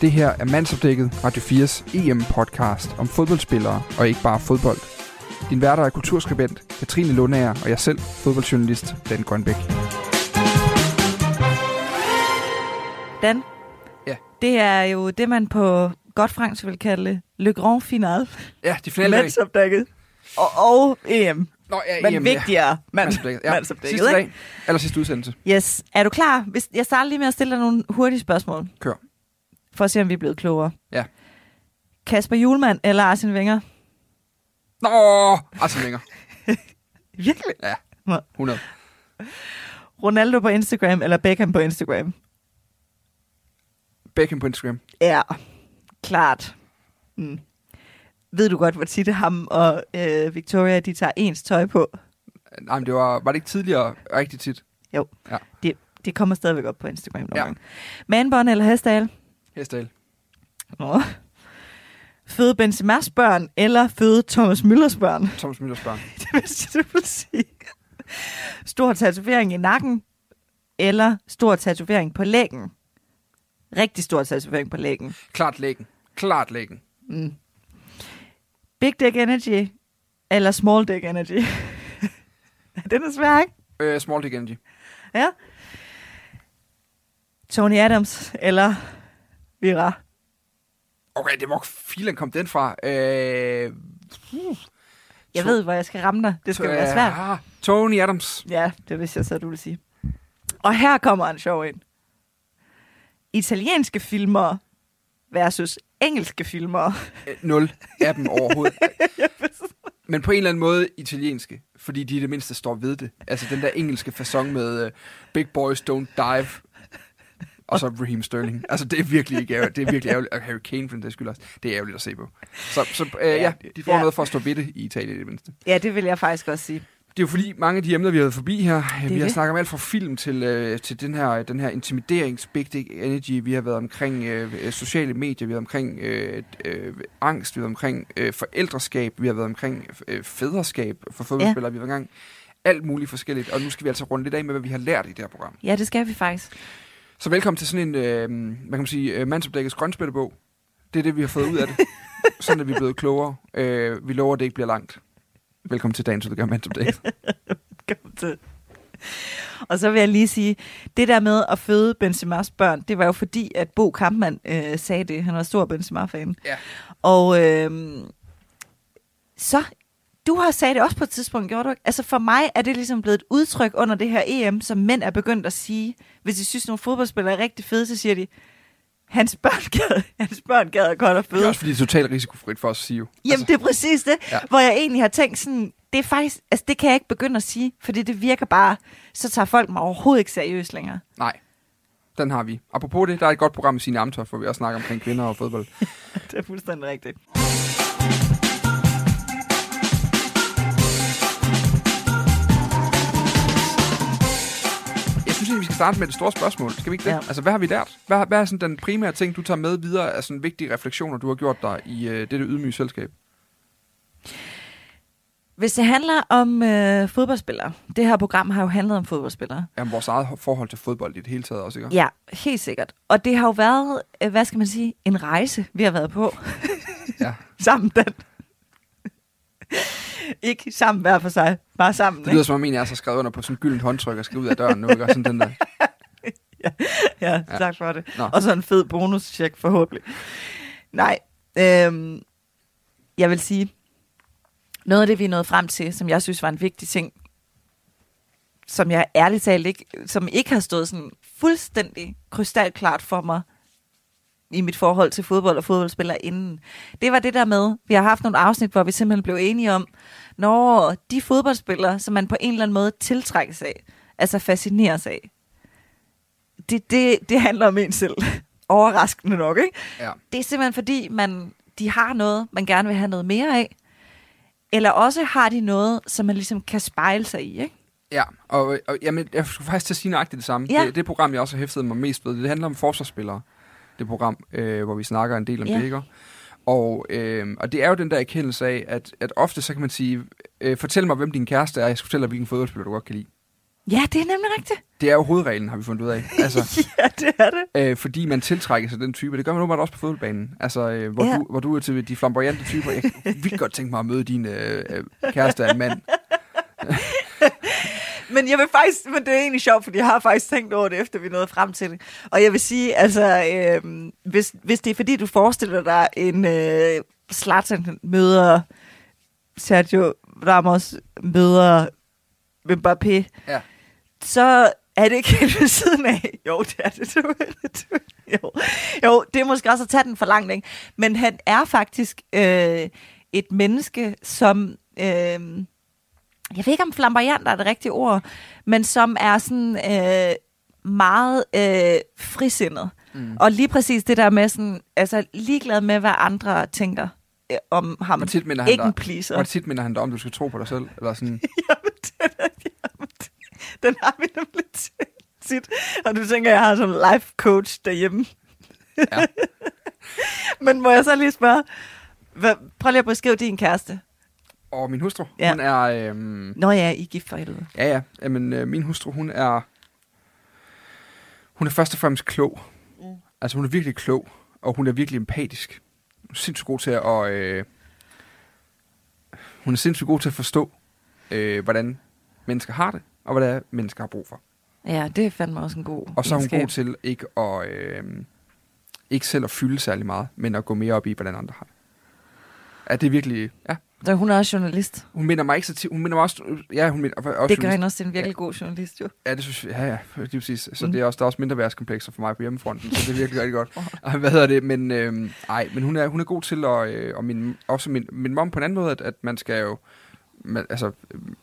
Det her er mandsopdækket Radio 4's EM-podcast om fodboldspillere og ikke bare fodbold. Din værter er kulturskribent Katrine Lundager og jeg selv, fodboldjournalist Dan Grønbæk. Dan, ja. det er jo det, man på godt fransk vil kalde Le Grand Final. Ja, de flere Mandsopdækket. Og, og EM. Nå, ja, Men EM, vigtigere, Ja. mand, Mandsopdækket. Ja. mandsopdækket, Sidste ikke? dag, eller sidste udsendelse. Yes. Er du klar? Hvis jeg starter lige med at stille dig nogle hurtige spørgsmål. Kør. For at se, om vi er blevet klogere. Ja. Kasper Julemand eller Arsene Wenger? Nå, altså længere. Virkelig? Ja, Nå. 100. Ronaldo på Instagram eller Beckham på Instagram? Beckham på Instagram. Ja, klart. Mm. Ved du godt, hvor tit ham og øh, Victoria, de tager ens tøj på? Nej, men det var, var det ikke tidligere rigtig tit? Jo, Ja. det, det kommer stadigvæk op på Instagram nogle Ja. gange. Manbånd eller Hesdal? Hesdal. Nå. Føde Benzema's børn eller føde Thomas Müllers børn? Thomas Müllers børn. Det vidste du ville sige. Stor tatovering i nakken eller stor tatovering på lægen? Rigtig stor tatovering på lægen. Klart læggen. Klart læggen. Mm. Big Dick Energy eller Small Dick Energy? Den er svær, ikke? Øh, small dick energy. Ja. Tony Adams eller Vira? Okay, det hvor filen kom den fra. Øh, Jeg To- ved, hvor jeg skal ramme dig. Det skal være svært. Ah, Tony Adams. Ja, det vidste jeg så, du ville sige. Og her kommer en sjov ind. Italienske filmer versus engelske filmer. Øh, Nul af dem overhovedet. Men på en eller anden måde italienske, fordi de i det mindste står ved det. Altså den der engelske fasong med uh, Big Boys Don't Dive, og så Raheem Sterling. Altså det er virkelig ikke ærgerligt. Det er virkelig ærgerligt. Og Harry Kane for den skyld også. Det er ærgerligt at se på. Så, så uh, ja, de får Ja. noget for at stå ved det i Italien i det mindste. Ja, det vil jeg faktisk også sige. Det er jo fordi, mange af de emner, vi har været forbi her, vi har det. snakket om alt fra film til, øh, til den her, den her intimiderings big dick energy. Vi har været omkring øh, øh, sociale medier, vi har været omkring øh, øh, angst, vi har været omkring øh, forældreskab, vi har været omkring øh, fædreskab for fodboldspillere, ja. vi har været omkring alt muligt forskelligt. Og nu skal vi altså runde lidt af med, hvad vi har lært i det her program. Ja, det skal vi faktisk. Så velkommen til sådan en, øh, hvad kan man sige, øh, mandsopdækkets grønspættebog. Det er det, vi har fået ud af det. sådan er vi blevet klogere. Øh, vi lover, at det ikke bliver langt. Velkommen til dagens udgave af. Kom til. Og så vil jeg lige sige, det der med at føde Benzema's børn, det var jo fordi, at Bo Kampmann øh, sagde det. Han var stor Benzema-fan. Ja. Og øh, så, du har sagt det også på et tidspunkt, gjorde du ikke? Altså for mig er det ligesom blevet et udtryk under det her EM, som mænd er begyndt at sige. Hvis de synes, nogle fodboldspillere er rigtig fede, så siger de, hans børn gad, hans børn gad godt at Det er føde. også fordi, det er totalt risikofrit for os at sige jo. Jamen, det er præcis det, Ja. ja. hvor jeg egentlig har tænkt sådan, det er faktisk, altså det kan jeg ikke begynde at sige, fordi det virker bare, så tager folk mig overhovedet ikke seriøst længere. Nej, den har vi. Apropos det, der er et godt program med sine Amtoft, hvor vi også snakker omkring kvinder og fodbold. det er fuldstændig rigtigt. Vi skal starte med det store spørgsmål. Skal vi ikke det? Ja. Altså, hvad har vi lært? Hvad, hvad er sådan den primære ting, du tager med videre af sådan vigtige refleksioner, du har gjort dig i øh, dette ydmyge selskab? Hvis det handler om øh, fodboldspillere, det her program har jo handlet om fodboldspillere. Jamen, vores eget forhold til fodbold i det hele taget også, ikke? Ja, helt sikkert. Og det har jo været, øh, hvad skal man sige, en rejse, vi har været på Ja. sammen, Dan. Ikke sammen hver for sig, bare sammen. Det lyder som om en af os har skrevet under på sådan en gyldent håndtryk og skal ud af døren nu, ikke? Sådan den der. ja, Ja. ja, tak for det. Nå. Og så en fed bonuscheck forhåbentlig. Nej, øhm, jeg vil sige, noget af det, vi er nået frem til, som jeg synes var en vigtig ting, som jeg ærligt talt ikke, som ikke har stået sådan fuldstændig krystalklart for mig i mit forhold til fodbold og fodboldspillere inden. Det var det der med, vi har haft nogle afsnit, hvor vi simpelthen blev enige om, når de fodboldspillere, som man på en eller anden måde tiltrækkes af, altså fascineres af, det, det, det handler om en selv. Overraskende nok, ikke? Ja. Det er simpelthen fordi, man, de har noget, man gerne vil have noget mere af. Eller også har de noget, som man ligesom kan spejle sig i, ikke? Ja, og, og jamen, jeg skulle faktisk til at sige nøjagtigt det samme. Ja. Det, det program, jeg også har hæftet mig mest ved, det handler om forsvarsspillere. Det program, øh, hvor vi snakker en del om Ja. det, ikke? Og, øh, og det er jo den der erkendelse af, at, at ofte så kan man sige, øh, fortæl mig, hvem din kæreste er, jeg skal fortælle dig, hvilken fodboldspiller du godt kan lide. Ja, det er nemlig rigtigt. Det er jo hovedreglen, har vi fundet ud af. Altså, ja, det er det. øh, fordi man tiltrækker sig den type. Det gør man åbenbart også på fodboldbanen. Altså, øh, hvor, Ja. ja. du, hvor du er til de flamboyante typer. Jeg kunne vildt godt tænke mig at møde din øh, øh, kæreste af en mand. Men jeg vil faktisk, men det er egentlig sjovt, fordi jeg har faktisk tænkt over det, efter vi nåede frem til det. Og jeg vil sige, altså, øh, hvis, hvis det er fordi, du forestiller dig en øh, Zlatan møder Sergio Ramos møder Mbappé, Ja. så er det ikke helt ved siden af. Jo, det er det. Du, du, jo. jo, det er måske også at tage den for langt, ikke? Men han er faktisk øh, et menneske, som... Øh, jeg ved ikke, om flamboyant er det rigtige ord, men som er sådan øh, meget øh, frisindet. Mm. Og lige præcis det der med sådan, altså ligeglad med, hvad andre tænker øh, om ham. Hvor tit minder han Ikke en dig, pleaser. hvor tit minder han dig om, du skal tro på dig selv? Eller sådan, Jamen, den, er, jamen, den har vi nemlig tit. Og du tænker, jeg har sådan en life coach derhjemme. Ja. Men må jeg så lige spørge, hvad, prøv lige at beskrive din kæreste. Og min hustru, Ja. hun er... Øh, Nå ja, I er gift for helvede. Ja, ja. Jamen, øh, min hustru, hun er... Hun er først og fremmest klog. Mm. Altså, hun er virkelig klog, og hun er virkelig empatisk. Hun er sindssygt god til at... Øh, hun er sindssygt god til at forstå, øh, hvordan mennesker har det, og hvad det er, mennesker har brug for. Ja, det er fandme også en god Og så er hun egenskab. god til ikke at... Øh, ikke selv at fylde særlig meget, men at gå mere op i, hvordan andre har det. Ja, det er virkelig... Ja, Så hun er også journalist. hun minder mig ikke så til... Hun minder mig også... Ja, hun minder, også Det gør hende også til en virkelig god journalist, jo. Ja, det synes jeg, ja, ja, lige præcis. Så Mm. det er også, der er også mindre værtskomplekser for mig på hjemmefronten, så det er virkelig rigtig godt. Og Hvad hedder det? Men, øh, ej, men hun er, hun er god til at, øh, og min, også min, min mom på en anden måde, at, at man skal jo, man, altså,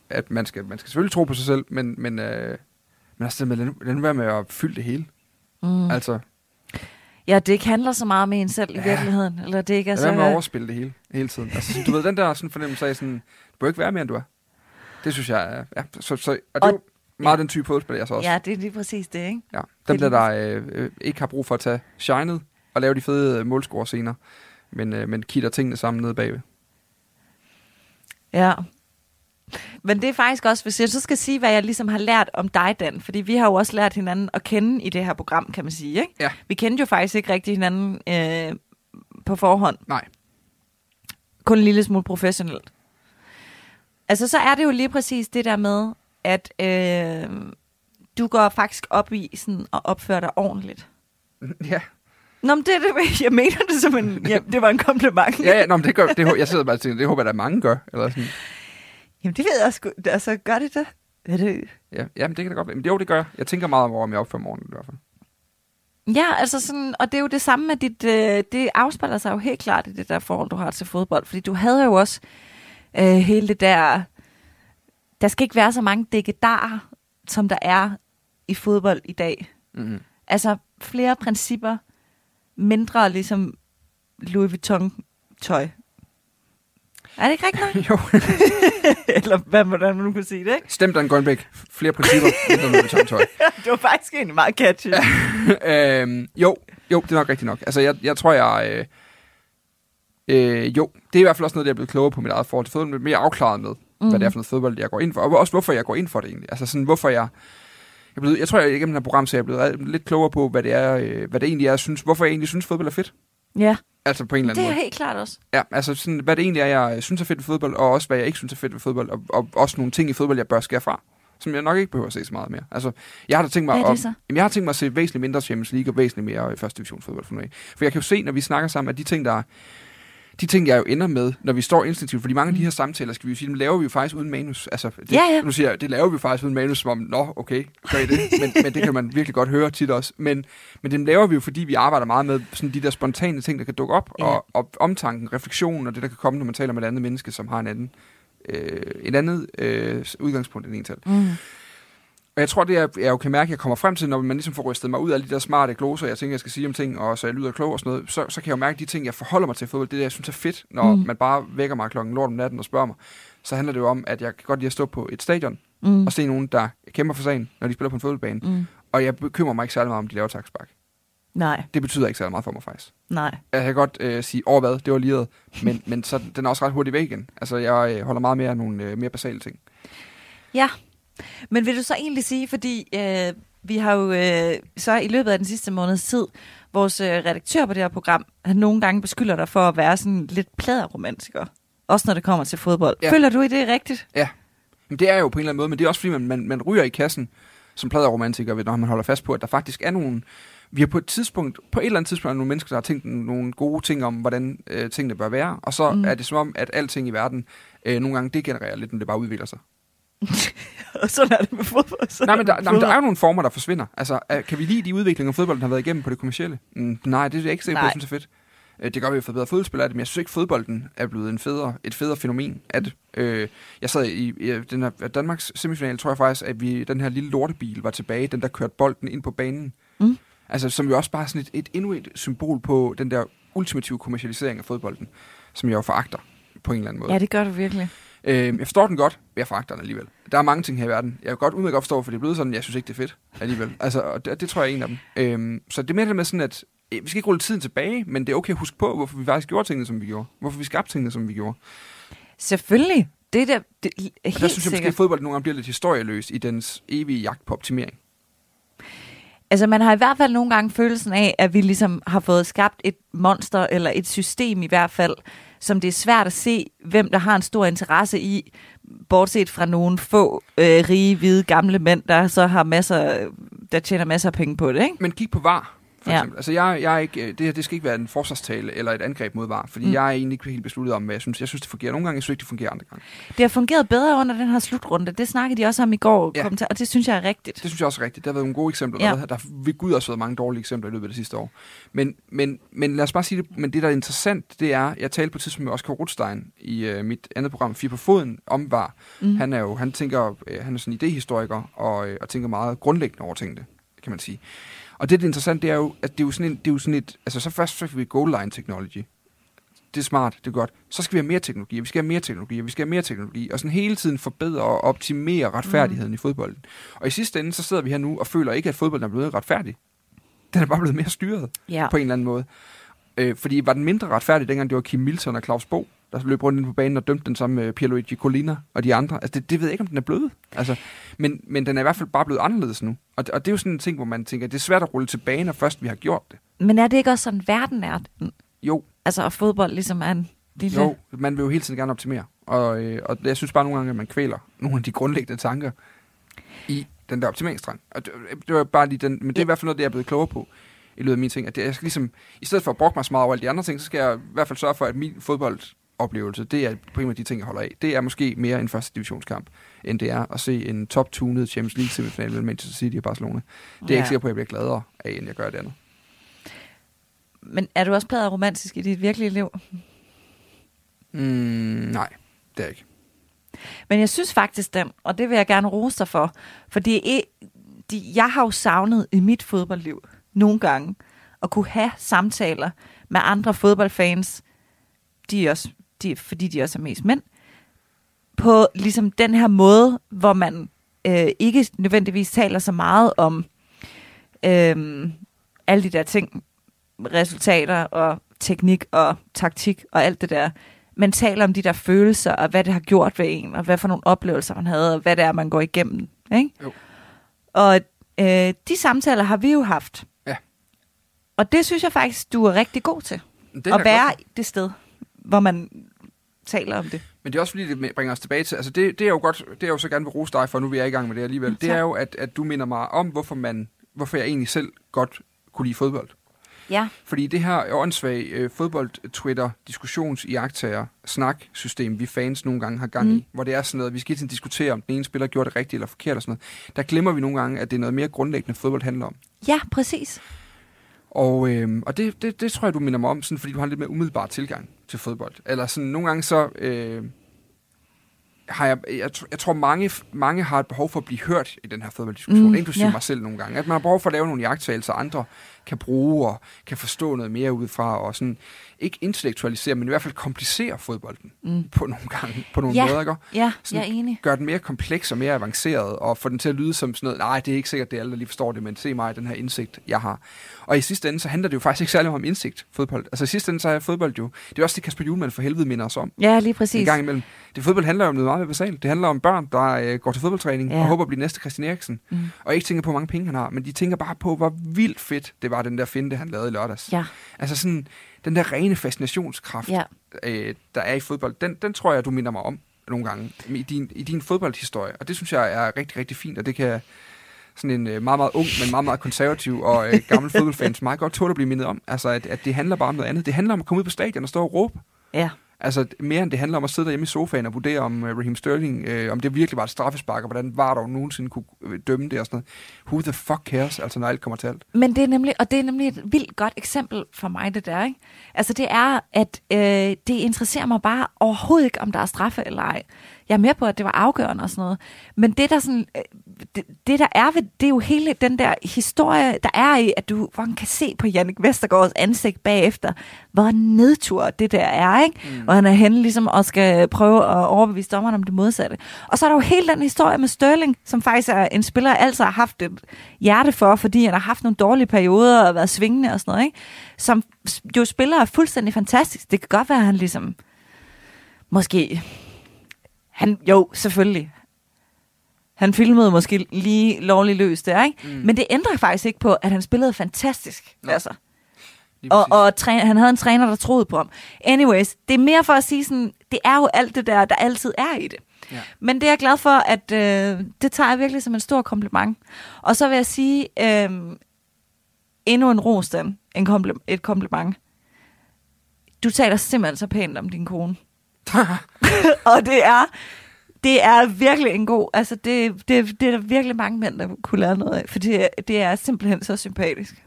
at man skal, man skal selvfølgelig tro på sig selv, men, men, øh, men altså, lad nu, lad nu være med at fylde det hele. Mm. Altså, Ja, det ikke handler så meget om en selv i Ja. virkeligheden. Eller det ikke er så... være med at overspille det hele, hele tiden. Altså, du ved, den der sådan fornemmelse af sådan, du bør ikke være mere, end du er. Det synes jeg er, ja, så, så, og det er Og- meget ja. den type fodspil, jeg så også. Ja, det er lige præcis det, ikke? Ja, Det dem der, der øh, øh, ikke har brug for at tage shinet og lave de fede øh, målscore senere, men, øh, men kitter tingene sammen nede bagved. Ja. Men det er faktisk også, hvis jeg så skal sige, hvad jeg ligesom har lært om dig, Dan, fordi vi har jo også lært hinanden at kende i det her program, kan man sige, ikke? Ja. Vi kendte jo faktisk ikke rigtig hinanden øh, på forhånd. Nej. Kun en lille smule professionelt. Altså, så er det jo lige præcis det der med, at øh, du går faktisk op i sådan at opføre dig ordentligt. Ja, Nå, men det, det, jeg mener det som en, ja, det var en kompliment. ja, ja nå, men det gør, det, jeg sidder bare og tænker, det håber jeg, der er mange gør. Eller sådan. Jamen, det ved jeg sgu. Altså, gør det det? Er det? Ja, jamen, det kan da godt være. Men jo, det gør jeg. Jeg tænker meget over, om jeg opfører morgenen i hvert fald. Ja, altså sådan, og det er jo det samme med dit, øh, det afspejler sig jo helt klart i det der forhold, du har til fodbold, fordi du havde jo også øh, hele det der, der skal ikke være så mange dækkedarer, som der er i fodbold i dag. Mm-hmm. Altså flere principper, mindre ligesom Louis Vuitton-tøj. Er det ikke rigtigt nok? jo, Eller hvad, hvordan man nu kan sige det, ikke? stem Dan Grønbæk. Flere principper. Det var faktisk egentlig meget catchy. øhm, jo, jo, det er nok rigtigt nok. Altså, jeg, jeg tror, jeg... Øh, øh, jo, det er i hvert fald også noget, jeg er blevet klogere på mit eget forhold til fodbold, mere afklaret med, mm. hvad det er for noget fodbold, jeg går ind for. Og også, hvorfor jeg går ind for det egentlig. Altså, sådan, hvorfor jeg... Jeg, blevet, jeg tror, jeg igennem det her program, så jeg er blevet lidt klogere på, hvad det er, øh, hvad det egentlig er, jeg synes, hvorfor jeg egentlig synes, fodbold er fedt. Ja, Altså på en eller det anden er måde. helt klart også. Ja, altså sådan, hvad det egentlig er, jeg synes er fedt ved fodbold, og også hvad jeg ikke synes er fedt ved fodbold, og, og også nogle ting i fodbold, jeg bør skære fra, som jeg nok ikke behøver at se så meget mere. Altså, jeg har da tænkt mig, Hvad er det at, så? jamen, jeg har tænkt mig at se væsentligt mindre Champions League og væsentligt mere øh, første division fodbold for nu af. For jeg kan jo se, når vi snakker sammen, at de ting, der er, de ting, jeg jo ender med, når vi står instinktivt, fordi mange af de her samtaler, skal vi jo sige, dem laver vi jo faktisk uden manus. Altså, det, Ja, ja. Nu siger jeg, det laver vi faktisk uden manus, som om, nå, okay, gør I det? Men, men det kan man virkelig godt høre tit også. Men, men dem laver vi jo, fordi vi arbejder meget med sådan de der spontane ting, der kan dukke op, Ja. og, og omtanken, refleksionen og det, der kan komme, når man taler med et andet menneske, som har en anden, øh, et andet øh, udgangspunkt end en selv. Mm. Og jeg tror, det er, jeg jo kan mærke, at jeg kommer frem til, når man ligesom får rystet mig ud af de der smarte gloser, jeg tænker, jeg skal sige om ting, og så jeg lyder klog og sådan noget, så, så kan jeg jo mærke, at de ting, jeg forholder mig til fodbold, det er det, jeg synes er fedt, når Mm. mm. man bare vækker mig klokken lort om natten og spørger mig, så handler det jo om, at jeg kan godt lide at stå på et stadion Mm. og se nogen, der kæmper for sagen, når de spiller på en fodboldbane. Mm. Og jeg bekymrer mig ikke særlig meget om, de laver taksbak. Nej, Det betyder ikke særlig meget for mig, faktisk. nej. Jeg kan godt øh, sige, over hvad, det var liret, men, men så, den er også ret hurtigt væk igen. Altså, jeg øh, holder meget mere af nogle øh, mere basale ting. Ja, Men vil du så egentlig sige, fordi øh, vi har jo øh, så i løbet af den sidste måneds tid, vores øh, redaktør på det her program, han nogle gange beskylder dig for at være sådan lidt pladerromantiker. Også når det kommer til fodbold. Ja. Føler du i det rigtigt? Ja, men det er jo på en eller anden måde, men det er også fordi, man, man, man ryger i kassen som pladeromantiker, ved, når man holder fast på, at der faktisk er nogle... Vi har på et tidspunkt, på et eller andet tidspunkt, nogle mennesker, der har tænkt nogle gode ting om, hvordan øh, tingene bør være, og så. Mm. er det som om, at alting i verden øh, nogle gange degenererer lidt, når det bare udvikler sig. Og sådan er det med fodbold. Sådan Nej, men der, er nej, der er jo nogle former, der forsvinder. Altså, kan vi lide de udviklinger, fodbolden har været igennem på det kommercielle? Mm, nej, det er jeg ikke sikker på, jeg synes er fedt. Øh, Det gør, at vi har fået bedre fodboldspil af det, men jeg synes ikke, fodbolden er blevet en federe, et federe fænomen af det. Øh, jeg sad i, i den her Danmarks semifinal, tror jeg faktisk, at vi den her lille lortebil var tilbage, den der kørte bolden ind på banen. Mm. Altså, som jo også bare sådan et, et endnu et symbol på den der ultimative kommercialisering af fodbolden, som jeg jo foragter på en eller anden måde. Ja, det gør du virkelig. Øh, jeg forstår den godt, men jeg foragter den alligevel. Der er mange ting her i verden. Jeg kan godt udmærket godt forstå, for det er blevet sådan, jeg synes ikke, det er fedt alligevel. Altså, og det, det tror jeg er en af dem. Øh, så det er mere det med sådan, at øh, vi skal ikke rulle tiden tilbage, men det er okay at huske på, hvorfor vi faktisk gjorde tingene, som vi gjorde. Hvorfor vi skabte tingene, som vi gjorde. Selvfølgelig. Det er da det, er Og helt der synes jeg måske, at fodbold nogle gange bliver lidt historieløs i dens evige jagt på optimering. Altså, man har i hvert fald nogle gange følelsen af, at vi ligesom har fået skabt et monster, eller et system i hvert fald, som det er svært at se, hvem der har en stor interesse i, bortset fra nogle få øh, rige, hvide, gamle mænd, der så har masser, der tjener masser af penge på det, ikke? Men kig på VAR, for Ja. eksempel. Altså, jeg, jeg er ikke, øh, det her det skal ikke være en forsvarstale eller et angreb mod VAR, fordi Mm. jeg er egentlig ikke helt besluttet om, hvad jeg synes. Jeg synes, det fungerer nogle gange, jeg synes ikke, det fungerer andre gange. Det har fungeret bedre under den her slutrunde. Det snakkede de også om i går, Ja. ja. og det synes jeg er rigtigt. Det synes jeg også er rigtigt. Der har været nogle gode eksempler. Ja. Der, der har ved Gud også været mange dårlige eksempler i løbet af det sidste år. Men, men, men lad os bare sige det. Men det, der er interessant, det er, jeg talte på et tidspunkt med Oscar Rothstein i øh, mit andet program, Fire på Foden, om VAR. Mm. Han er jo, han tænker, øh, han er sådan en idehistoriker, og, øh, og tænker meget grundlæggende over tingene, kan man sige. Og det, der er interessant, det er jo, at det er jo sådan, en, det er jo sådan et, altså så først så fik vi goal line technology. Det er smart, det er godt. Så skal vi have mere teknologi, og vi skal have mere teknologi, og vi skal have mere teknologi, og sådan hele tiden forbedre og optimere retfærdigheden mm. i fodbolden. Og i sidste ende, så sidder vi her nu og føler ikke, at fodbolden er blevet retfærdig. Den er bare blevet mere styret Ja. på en eller anden måde. Øh, fordi var den mindre retfærdig, dengang det var Kim Milton og Claus Bo, der løb rundt på banen og dømte den sammen med Pierluigi Colina og de andre. Altså, det, det ved jeg ikke, om den er blevet. Altså, men, men den er i hvert fald bare blevet anderledes nu. Og, og det er jo sådan en ting, hvor man tænker, det er svært at rulle tilbage, når først vi har gjort det. Men er det ikke også sådan, verden er? Jo, Altså, at fodbold ligesom er en lille... jo, man vil jo hele tiden gerne optimere. Og, øh, og jeg synes bare nogle gange, at man kvæler nogle af de grundlæggende tanker i den der optimeringstrang. Og det, det var bare lige den, men det er i hvert fald noget, det jeg er blevet klogere på i løbet af mine ting. At jeg skal ligesom, i stedet for at brokke mig så meget over alle de andre ting, så skal jeg i hvert fald sørge for, at min fodboldoplevelse, det er primært de ting, jeg holder af. Det er måske mere en første divisionskamp, end det er at se en top-tunet Champions League semifinal mellem Manchester City og Barcelona. Det er jeg Ja. ikke sikker på, at jeg bliver gladere af, end jeg gør det andet. Men er du også pladet romantisk i dit virkelige liv? Mm, nej, det er ikke. Men jeg synes faktisk dem, og det vil jeg gerne rose dig for, for det er, de, jeg har jo savnet i mit fodboldliv nogle gange at kunne have samtaler med andre fodboldfans, de er også, de, fordi de også er mest mænd, på ligesom den her måde, hvor man øh, ikke nødvendigvis taler så meget om øh, alle de der ting, resultater og teknik og taktik og alt det der, men taler om de der følelser, og hvad det har gjort ved en, og hvad for nogle oplevelser man havde, og hvad det er, man går igennem. Ikke? Jo. Og øh, de samtaler har vi jo haft. Ja. Og det synes jeg faktisk, du er rigtig god til. Det at være godt det sted, hvor man taler om det. Men det er også fordi, det bringer os tilbage til, altså det, det er jo godt, det er jo så gerne vil rose dig for, nu vi er i gang med det alligevel, Mm, det er jo, at, at du minder mig om, hvorfor man, hvorfor jeg egentlig selv godt kunne lide fodbold. Ja. Fordi det her åndssvage øh, fodbold-Twitter, diskussions iagtager snak-system, vi fans nogle gange har gang i, Mm. hvor det er sådan noget, vi skal hele tiden diskutere, om den ene spiller gjorde det rigtigt eller forkert og sådan noget. Der glemmer vi nogle gange, at det er noget mere grundlæggende, fodbold handler om. Ja, præcis. Og, øh, og det, det, det tror jeg, du minder mig om, sådan, fordi du har en lidt mere umiddelbar tilgang til fodbold. Eller sådan, nogle gange så øh, har jeg, jeg, jeg tror, mange, mange har et behov for at blive hørt i den her fodbolddiskussion, Mm, inklusive ja. mig selv nogle gange. At man har behov for at lave nogle jagttagelser, andre kan bruge og kan forstå noget mere udefra, og sådan, ikke intellektualisere, men i hvert fald komplicere fodbolden Mm. på nogle gange, på nogle Ja. måder, ikke? Ja, Sådan- jeg er enig. Gør den mere kompleks og mere avanceret, og få den til at lyde som sådan noget, nej, det er ikke sikkert, det er alle, der lige forstår det, men se mig, den her indsigt, jeg har. Og i sidste ende, så handler det jo faktisk ikke særlig om indsigt, fodbold. Altså i sidste ende, så er fodbold jo, det er også det, Kasper Julemand for helvede minder os om. Ja, lige En præcis. gang imellem. Det fodbold handler jo om noget meget mere basalt. Det handler om børn, der øh, går til fodboldtræning Ja. og håber at blive næste Christian Eriksen. Mm. Og ikke tænker på, hvor mange penge han har, men de tænker bare på, hvor vildt fedt det var, den der finte, han lavede i lørdags. Ja, Altså sådan, den der rene fascinationskraft, ja. øh, der er i fodbold, den, den tror jeg, du minder mig om nogle gange i din, i din fodboldhistorie. Og det synes jeg er rigtig, rigtig fint, og det kan sådan en øh, meget, meget ung, men meget, meget konservativ og øh, gammel fodboldfans meget godt tåle at blive mindet om. Altså, at, at det handler bare om noget andet. Det handler om at komme ud på stadion og stå og råbe. Ja, Altså mere end det handler om at sidde derhjemme i sofaen og vurdere om uh, Raheem Sterling, uh, om det virkelig var et straffespark, og hvordan var der nogensinde kunne øh, dømme det og sådan noget. Who the fuck cares, altså når alt kommer til alt. Men det er nemlig, og det er nemlig et vildt godt eksempel for mig, det der, ikke? Altså det er, at øh, det interesserer mig bare overhovedet ikke, om der er straffe eller ej. Jeg er med på, at det var afgørende og sådan noget. Men det der, sådan, øh, det, det der er ved, det er jo hele den der historie, der er i, at du hvor man kan se på Jannik Vestergaards ansigt bagefter, hvor nedtur det der er, ikke? Mm. Og han er henne ligesom og skal prøve at overbevise dommeren om det modsatte. Og så er der jo hele den historie med Sterling, som faktisk er en spiller, jeg altid har haft et hjerte for, fordi han har haft nogle dårlige perioder og været svingende og sådan noget, ikke? Som jo spiller er fuldstændig fantastisk. Det kan godt være, at han ligesom... Måske... Han, jo, selvfølgelig. Han filmede måske lige lovligt løs der, ikke? Mm. Men det ændrer faktisk ikke på, at han spillede fantastisk. Nå. Altså. Og, og træ- han havde en træner, der troede på ham. Anyways, det er mere for at sige sådan, det er jo alt det der, der altid er i det. Ja. Men det er jeg glad for, at øh, det tager jeg virkelig som en stor kompliment. Og så vil jeg sige, øh, endnu en ros, Dan. En kompli- et kompliment. Du taler simpelthen så pænt om din kone. og det er, det er virkelig en god, altså det, det, det er der virkelig mange mænd, der kunne lære noget af, for det, det er simpelthen så sympatisk.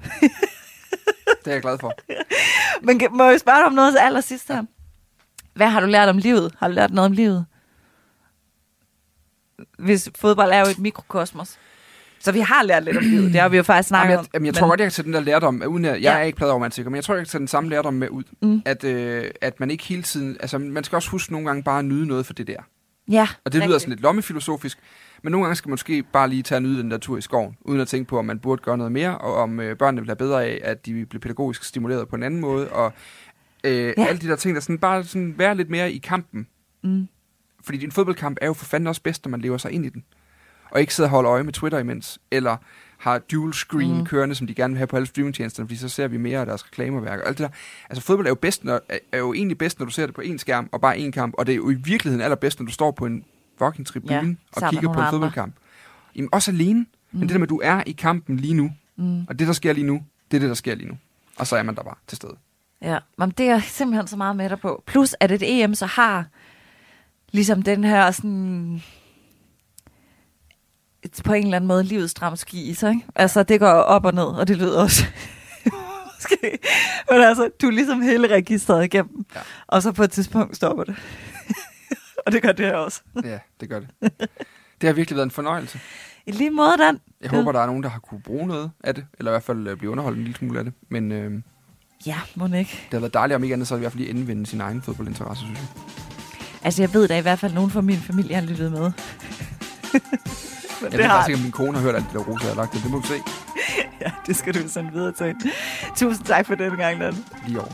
Det er jeg glad for. Men må jeg spørge dig om noget til allersidst her? Hvad har du lært om livet? Har du lært noget om livet? Hvis fodbold er jo et mikrokosmos. Så vi har lært lidt om livet. Det har vi jo faktisk snakket Jamen, om. jeg, jamen, jeg tror godt, jeg kan tage den der lærdom, uden at, jeg Ja. er ikke pladeromantiker, men jeg tror, jeg kan tage den samme lærdom med ud. Mm. At, øh, at man ikke hele tiden, altså man skal også huske nogle gange bare at nyde noget for det der. Ja, Og det lyder rigtigt. sådan lidt lommefilosofisk, men nogle gange skal man måske bare lige tage og nyde den der tur i skoven, uden at tænke på, om man burde gøre noget mere, og om øh, børnene vil have bedre af, at de bliver pædagogisk stimuleret på en anden måde, og øh, ja. alle de der ting, der sådan bare sådan være lidt mere i kampen. Mm. Fordi din fodboldkamp er jo for fanden også bedst, når man lever sig ind i den. Og ikke sidder og holder øje med Twitter imens, eller har dual screen Mm. kørende, som de gerne vil have på alle streamingtjenesterne, fordi så ser vi mere af deres reklameværk og alt det der. Altså fodbold er jo, bedst, når, er- jo egentlig bedst, når du ser det på én skærm og bare én kamp, og det er jo i virkeligheden allerbedst, når du står på en fucking tribune Ja, og kigger på en andre. fodboldkamp. Jamen også alene, mm. men det der med, at du er i kampen lige nu, Mm. og det der sker lige nu, det er det, der sker lige nu. Og så er man der bare til stede. Ja, men det er simpelthen så meget med dig på. Plus at et EM så har ligesom den her sådan på en eller anden måde livets dramaturgi i sig. Ikke? Altså det går op og ned, og det lyder også måske. Men altså, du er ligesom hele registret igennem, ja. Og så på et tidspunkt stopper det. og det gør det her også. Ja, det gør det. Det har virkelig været en fornøjelse. I lige måde, Dan. Jeg håber, der er nogen, der har kunne bruge noget af det, eller i hvert fald øh, blive underholdt en lille smule af det. Men øh, det Ja, må ikke. har været dejligt, om ikke andet, så i hvert fald lige indvende sin egen fodboldinteresse, synes jeg. Altså, jeg ved da i hvert fald, at nogen fra min familie har lyttet med. Men Jeg det ved har faktisk ikke, om min kone har hørt alt det der rosa, har lagt det. Det må vi se Ja, det skal du sende videre til. Tusind tak for den gang, Dan. lige over.